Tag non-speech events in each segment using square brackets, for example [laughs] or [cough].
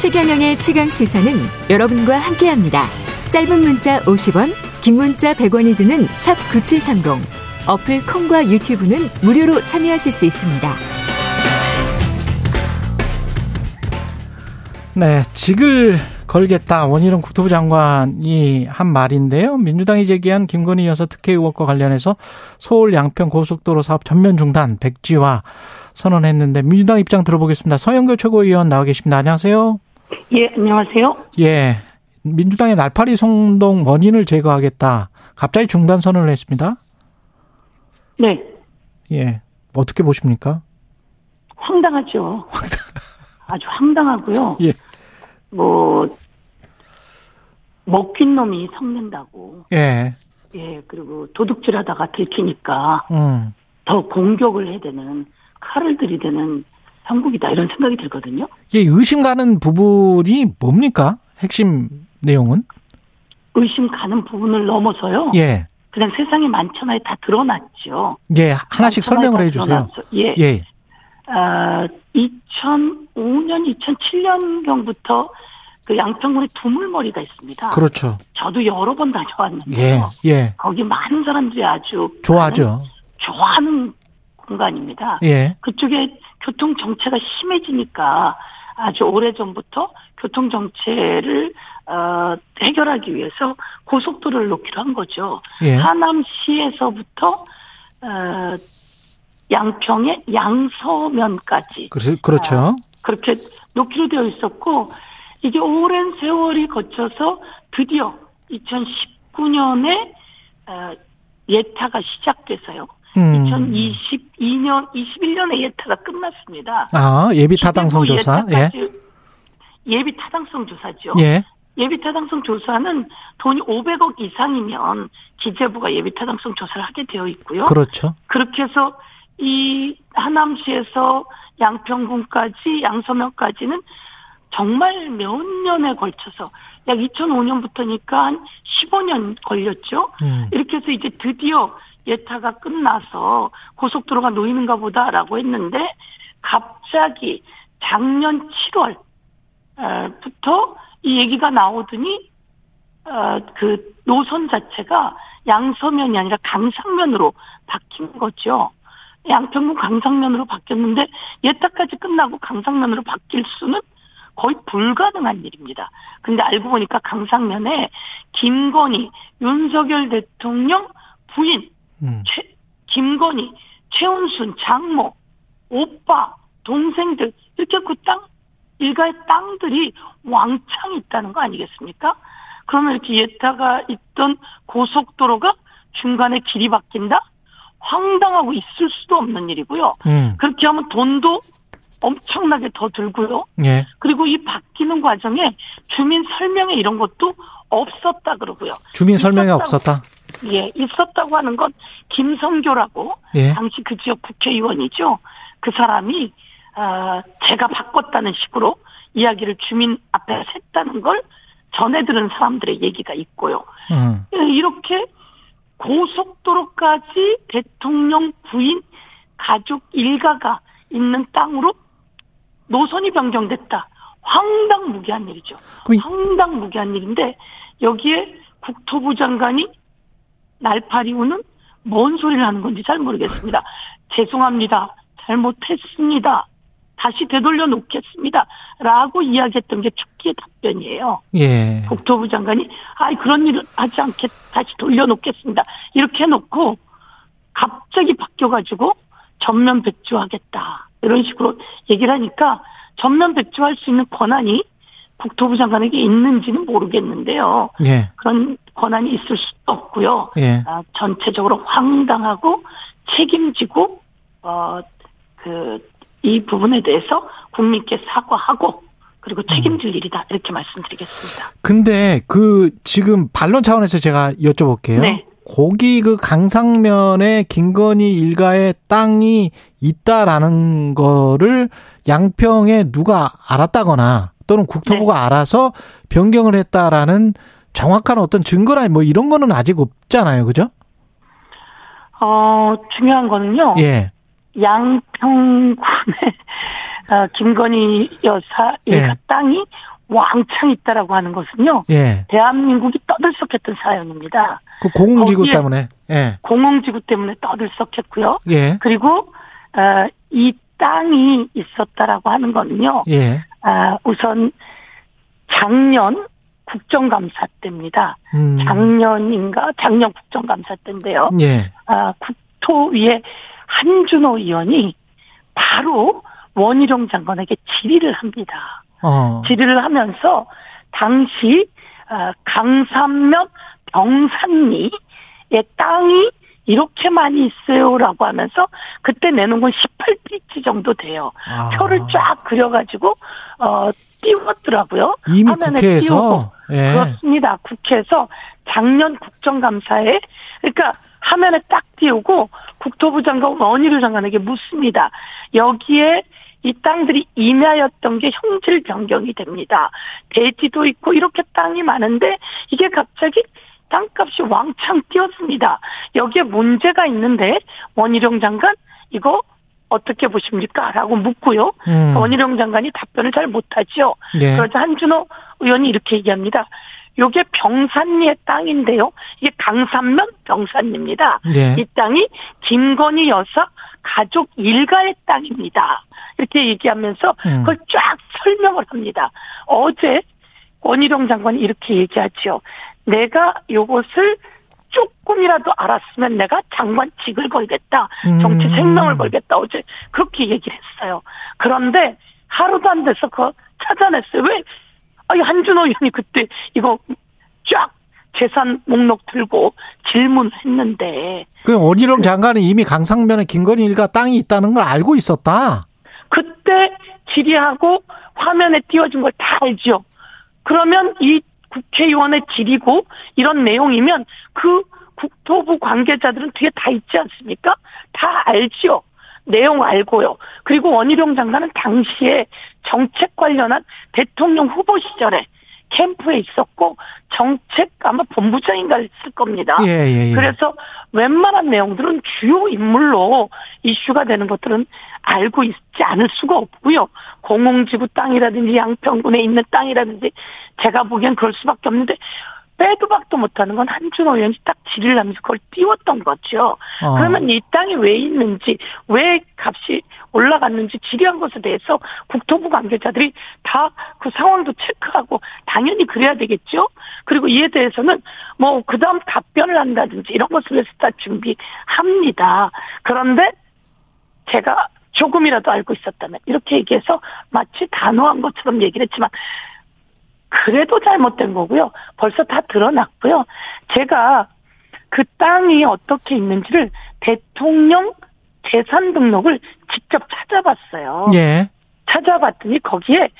최경영의 최강 시사는 여러분과 함께합니다. 짧은 문자 50원, 긴 문자 100원이 드는 샵 9730. 어플 콩과 유튜브는 무료로 참여하실 수 있습니다. 네, 직을 걸겠다. 원희룡 국토부 장관이 한 말인데요. 민주당이 제기한 김건희 여사 특혜 의혹과 관련해서 서울 양평 고속도로 사업 전면 중단 백지화 선언했는데 민주당 입장 들어보겠습니다. 서영교 최고위원 나와 계십니다. 안녕하세요. 예, 안녕하세요. 예. 민주당의 날파리 성동 원인을 제거하겠다. 갑자기 중단 선언을 했습니다. 네. 예. 어떻게 보십니까? 황당하죠. 아주 황당하고요. [laughs] 예. 뭐 먹힌 놈이 성낸다고. 예. 예, 그리고 도둑질 하다가 들키니까 음. 더 공격을 해야 되는 칼을 들이대는 형국이다 이런 생각이 들거든요. 예, 의심 가는 부분이 뭡니까? 핵심 내용은? 의심 가는 부분을 넘어서요. 예. 그냥 세상에 많잖아요. 다 드러났죠. 예, 하나씩. 설명을 다해 주세요. 예. 예. 아, 2005년, 2007년경부터 그 양평군에 두물머리가 있습니다. 그렇죠. 저도 여러 번 다녀왔는데요. 예. 예. 거기 많은 사람들이 아주 좋아하죠. 좋아하는 공간입니다. 예. 그쪽에 교통 정체가 심해지니까 아주 오래 전부터 교통 정체를 어, 해결하기 위해서 고속도로를 놓기로 한 거죠. 예. 하남시에서부터 어, 양평의 양서면까지 그, 그렇죠. 그렇게 놓기로 되어 있었고 이게 오랜 세월이 거쳐서 드디어 2019년에 어, 예타가 시작돼서요. 음. 2022년, 21년에 예타가 끝났습니다. 아, 예비 타당성 조사. 예. 예비 타당성 조사죠. 예. 예비 타당성 조사는 돈이 500억 이상이면 기재부가 예비 타당성 조사를 하게 되어 있고요. 그렇죠. 그렇게 해서 이 하남시에서 양평군까지 양서면까지는 정말 몇 년에 걸쳐서 약 2005년부터니까 한 15년 걸렸죠. 음. 이렇게 해서 이제 드디어 예타가 끝나서 고속도로가 놓이는가 보다라고 했는데 갑자기 작년 7월부터 이 얘기가 나오더니 어, 그 노선 자체가 양서면이 아니라 강상면으로 바뀐 거죠. 양평군 강상면으로 바뀌었는데 예타까지 끝나고 강상면으로 바뀔 수는 거의 불가능한 일입니다. 근데 알고 보니까 강상면에 김건희, 윤석열 대통령 부인, 음. 최, 김건희, 최은순, 장모, 오빠, 동생들 이렇게 그 땅 일가의 땅들이 왕창 있다는 거 아니겠습니까? 그러면 이렇게 예타가 있던 고속도로가 중간에 길이 바뀐다? 황당하고 있을 수도 없는 일이고요. 음. 그렇게 하면 돈도 엄청나게 더 들고요. 예. 그리고 이 바뀌는 과정에 주민 설명회 이런 것도 없었다 그러고요. 주민 있었다고- 없었다. 예, 있었다고 하는 건 김성교라고 예. 당시 그 지역 국회의원이죠. 그 사람이 어, 제가 바꿨다는 식으로 이야기를 주민 앞에 했다는 걸 전해 들은 사람들의 얘기가 있고요. 음. 예, 이렇게 고속도로까지 대통령 부인 가족 일가가 있는 땅으로 노선이 변경됐다. 황당무계한 일이죠. 황당무계한 일인데 여기에 국토부 장관이 날파리 우는 뭔 소리를 하는 건지 잘 모르겠습니다. [laughs] 죄송합니다. 잘못했습니다. 다시 되돌려 놓겠습니다. 라고 이야기했던 게 축기의 답변이에요. 예. 국토부 장관이 아이 그런 일을 하지 않게 다시 돌려놓겠습니다. 이렇게 해놓고 갑자기 바뀌어가지고 전면 백주하겠다 이런 식으로 얘기를 하니까 전면 백주할 수 있는 권한이 국토부 장관에게 있는지는 모르겠는데요. 예. 그런 권한이 있을 수도 없고요. 예. 아, 전체적으로 황당하고 책임지고 어 그 이 부분에 대해서 국민께 사과하고 그리고 책임질 일이다 이렇게 말씀드리겠습니다. 근데 그 지금 반론 차원에서 제가 여쭤볼게요. 네. 거기 그 강상면에 김건희 일가의 땅이 있다라는 거를 양평에 누가 알았다거나 또는 국토부가 네. 알아서 변경을 했다라는 정확한 어떤 증거나 뭐 이런 거는 아직 없잖아요. 그죠? 어 중요한 거는요. 예. 양평군에 [laughs] 어, 김건희 여사 일가 예. 땅이 왕창 있다라고 하는 것은요. 예. 대한민국이 떠들썩했던 사연입니다. 그 공공지구 때문에. 예. 공공지구 때문에 떠들썩했고요. 예. 그리고 어, 이 땅이 있었다라고 하는 거는요. 예. 아, 우선 작년 국정감사 때입니다. 음. 작년인가 작년 국정감사 때인데요. 예. 아, 국토위에 한준호 의원이 바로 원희룡 장관에게 질의를 합니다. 어. 질의를 하면서 당시 아, 강산면 병산리의 땅이 이렇게 많이 있어요라고 하면서 그때 내놓은 건 18피치 정도 돼요. 아. 표를 쫙 그려가지고 어 띄웠더라고요. 이미 화면에 국회에서 띄우고. 예. 그렇습니다. 국회에서 작년 국정감사에 그러니까 화면에 딱 띄우고 국토부 장관 원희룡 장관에게 묻습니다. 여기에 이 땅들이 임야였던 게 형질 변경이 됩니다. 대지도 있고 이렇게 땅이 많은데 이게 갑자기 땅값이 왕창 뛰었습니다. 여기에 문제가 있는데 원희룡 장관 이거 어떻게 보십니까? 라고 묻고요. 음. 원희룡 장관이 답변을 잘 못하죠. 예. 그러자 한준호 의원이 이렇게 얘기합니다. 요게 병산리의 땅인데요. 이게 강산면 병산리입니다. 예. 이 땅이 김건희 여사 가족 일가의 땅입니다. 이렇게 얘기하면서 음. 그걸 쫙 설명을 합니다. 어제 원희룡 장관이 이렇게 얘기하죠. 내가 요것을 조금이라도 알았으면 내가 장관직을 걸겠다. 정치 음. 생명을 걸겠다. 어제 그렇게 얘기를 했어요. 그런데 하루도 안 돼서 그거 찾아냈어요. 왜? 아니, 한준호 의원이 그때 이거 쫙 재산 목록 들고 질문했는데 그 원희룡 장관은 이미 강상면에 김건희 일가 땅이 있다는 걸 알고 있었다. 그때 질의하고 화면에 띄워준 걸다 알죠. 그러면 이 국회의원의 질의고 이런 내용이면 그 국토부 관계자들은 뒤에 다 있지 않습니까? 다 알죠. 내용 알고요. 그리고 원희룡 장관은 당시에 정책 관련한 대통령 후보 시절에 캠프에 있었고 정책 아마 본부장인가 했을 겁니다. 예, 예, 예. 그래서 웬만한 내용들은 주요 인물로 이슈가 되는 것들은 알고 있지 않을 수가 없고요. 공공지구 땅이라든지 양평군에 있는 땅이라든지 제가 보기엔 그럴 수밖에 없는데 빼도 박도 못하는 건 한준호 의원이 딱 질의를 하면서 그걸 띄웠던 거죠. 어. 그러면 이 땅이 왜 있는지 왜 값이 올라갔는지 질의한 것에 대해서 국토부 관계자들이 다 그 상황도 체크하고 당연히 그래야 되겠죠. 그리고 이에 대해서는 뭐 그다음 답변을 한다든지 이런 것을 위해서 다 준비합니다. 그런데 제가 조금이라도 알고 있었다면 이렇게 얘기해서 마치 단호한 것처럼 얘기를 했지만 그래도 잘못된 거고요. 벌써 다 드러났고요. 제가 그 땅이 어떻게 있는지를 대통령 재산 등록을 직접 찾아봤어요. 예. 찾아봤더니 거기에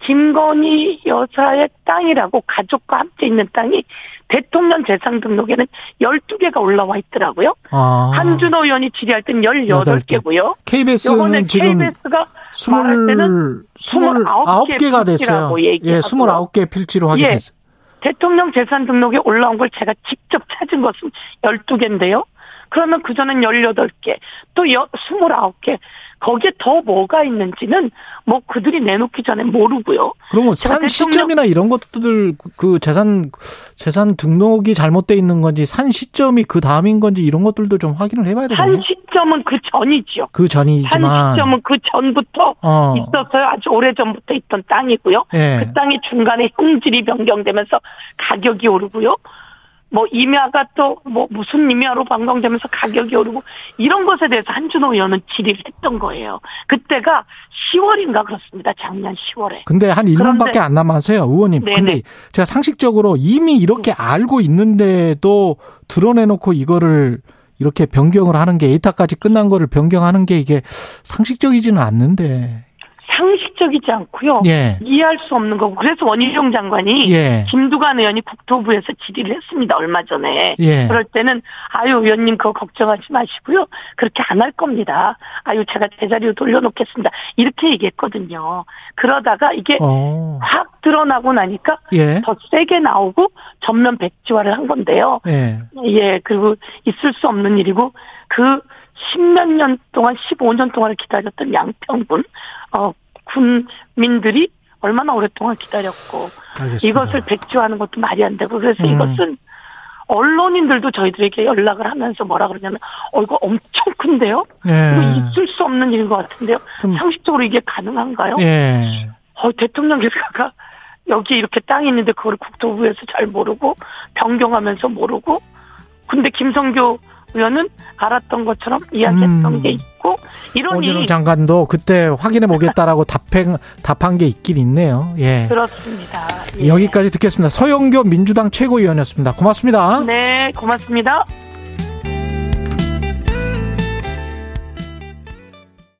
김건희 여사의 땅이라고 가족과 함께 있는 땅이 대통령 재산 등록에는 12개가 올라와 있더라고요. 아. 한준호 의원이 질의할 땐 18개고요. 요번에 KBS는 지금 KBS가 말할 때는 스물 29개가 됐어요. 필지라고 예, 얘기하고요. 29개 필지로 확인했어요. 대통령 재산 등록에 올라온 걸 제가 직접 찾은 것은 12개인데요. 그러면 그 전엔 18개, 또 29개. 거기에 더 뭐가 있는지는 뭐 그들이 내놓기 전에 모르고요. 그러면 산 시점이나 이런 것들 그 재산 재산 등록이 잘못돼 있는 건지 산 시점이 그 다음인 건지 이런 것들도 좀 확인을 해봐야 산 되겠네요. 시점은 그 전이죠. 그산 전이지만 시점은 그 전부터 어. 있었어요. 아주 오래 전부터 있던 땅이고요. 예. 그 땅이 중간에 형질이 변경되면서 가격이 오르고요. 뭐 임야가 또 뭐 무슨 임야로 변경되면서 가격이 오르고 이런 것에 대해서 한준호 의원은 질의를 했던 거예요. 그때가 10월인가 그렇습니다. 작년 10월에. 근데 한 1년밖에 그런데- 안 남았어요, 의원님. 네네. 근데 제가 상식적으로 이미 이렇게 알고 있는데도 드러내놓고 이거를 이렇게 변경을 하는 게 에이타까지 끝난 거를 변경하는 게 이게 상식적이지는 않는데. 상식적이지 않고요. 예. 이해할 수 없는 거고 그래서 원희룡 장관이 예. 김두관 의원이 국토부에서 질의를 했습니다. 얼마 전에. 예. 그럴 때는 아유 의원님 그거 걱정하지 마시고요. 그렇게 안 할 겁니다. 아유 제가 제자리로 돌려놓겠습니다. 이렇게 얘기했거든요. 그러다가 이게 어. 확 드러나고 나니까 예. 더 세게 나오고 전면 백지화를 한 건데요. 예. 예, 그리고 있을 수 없는 일이고 그 십몇 년 동안 15년 동안을 기다렸던 양평군 어 군민들이 얼마나 오랫동안 기다렸고 알겠습니다. 이것을 백지화하는 것도 말이 안 되고 그래서 음. 이것은 언론인들도 저희들에게 연락을 하면서 뭐라 그러냐면 어 이거 엄청 큰데요. 이거 예. 있을 수 없는 일인 것 같은데요. 좀- 상식적으로 이게 가능한가요? 예. 어, 대통령께서가 여기 이렇게 땅이 있는데 그걸 국토부에서 잘 모르고 변경하면서 모르고 근데 김성교 의원은 알았던 것처럼 이야기했던 음. 게 있고 이러니 장관도 그때 확인해 보겠다라고 [laughs] 답행, 답한 게 있긴 있네요. 예. 그렇습니다. 예. 여기까지 듣겠습니다. 서영교 민주당 최고위원이었습니다. 고맙습니다. 네, 고맙습니다.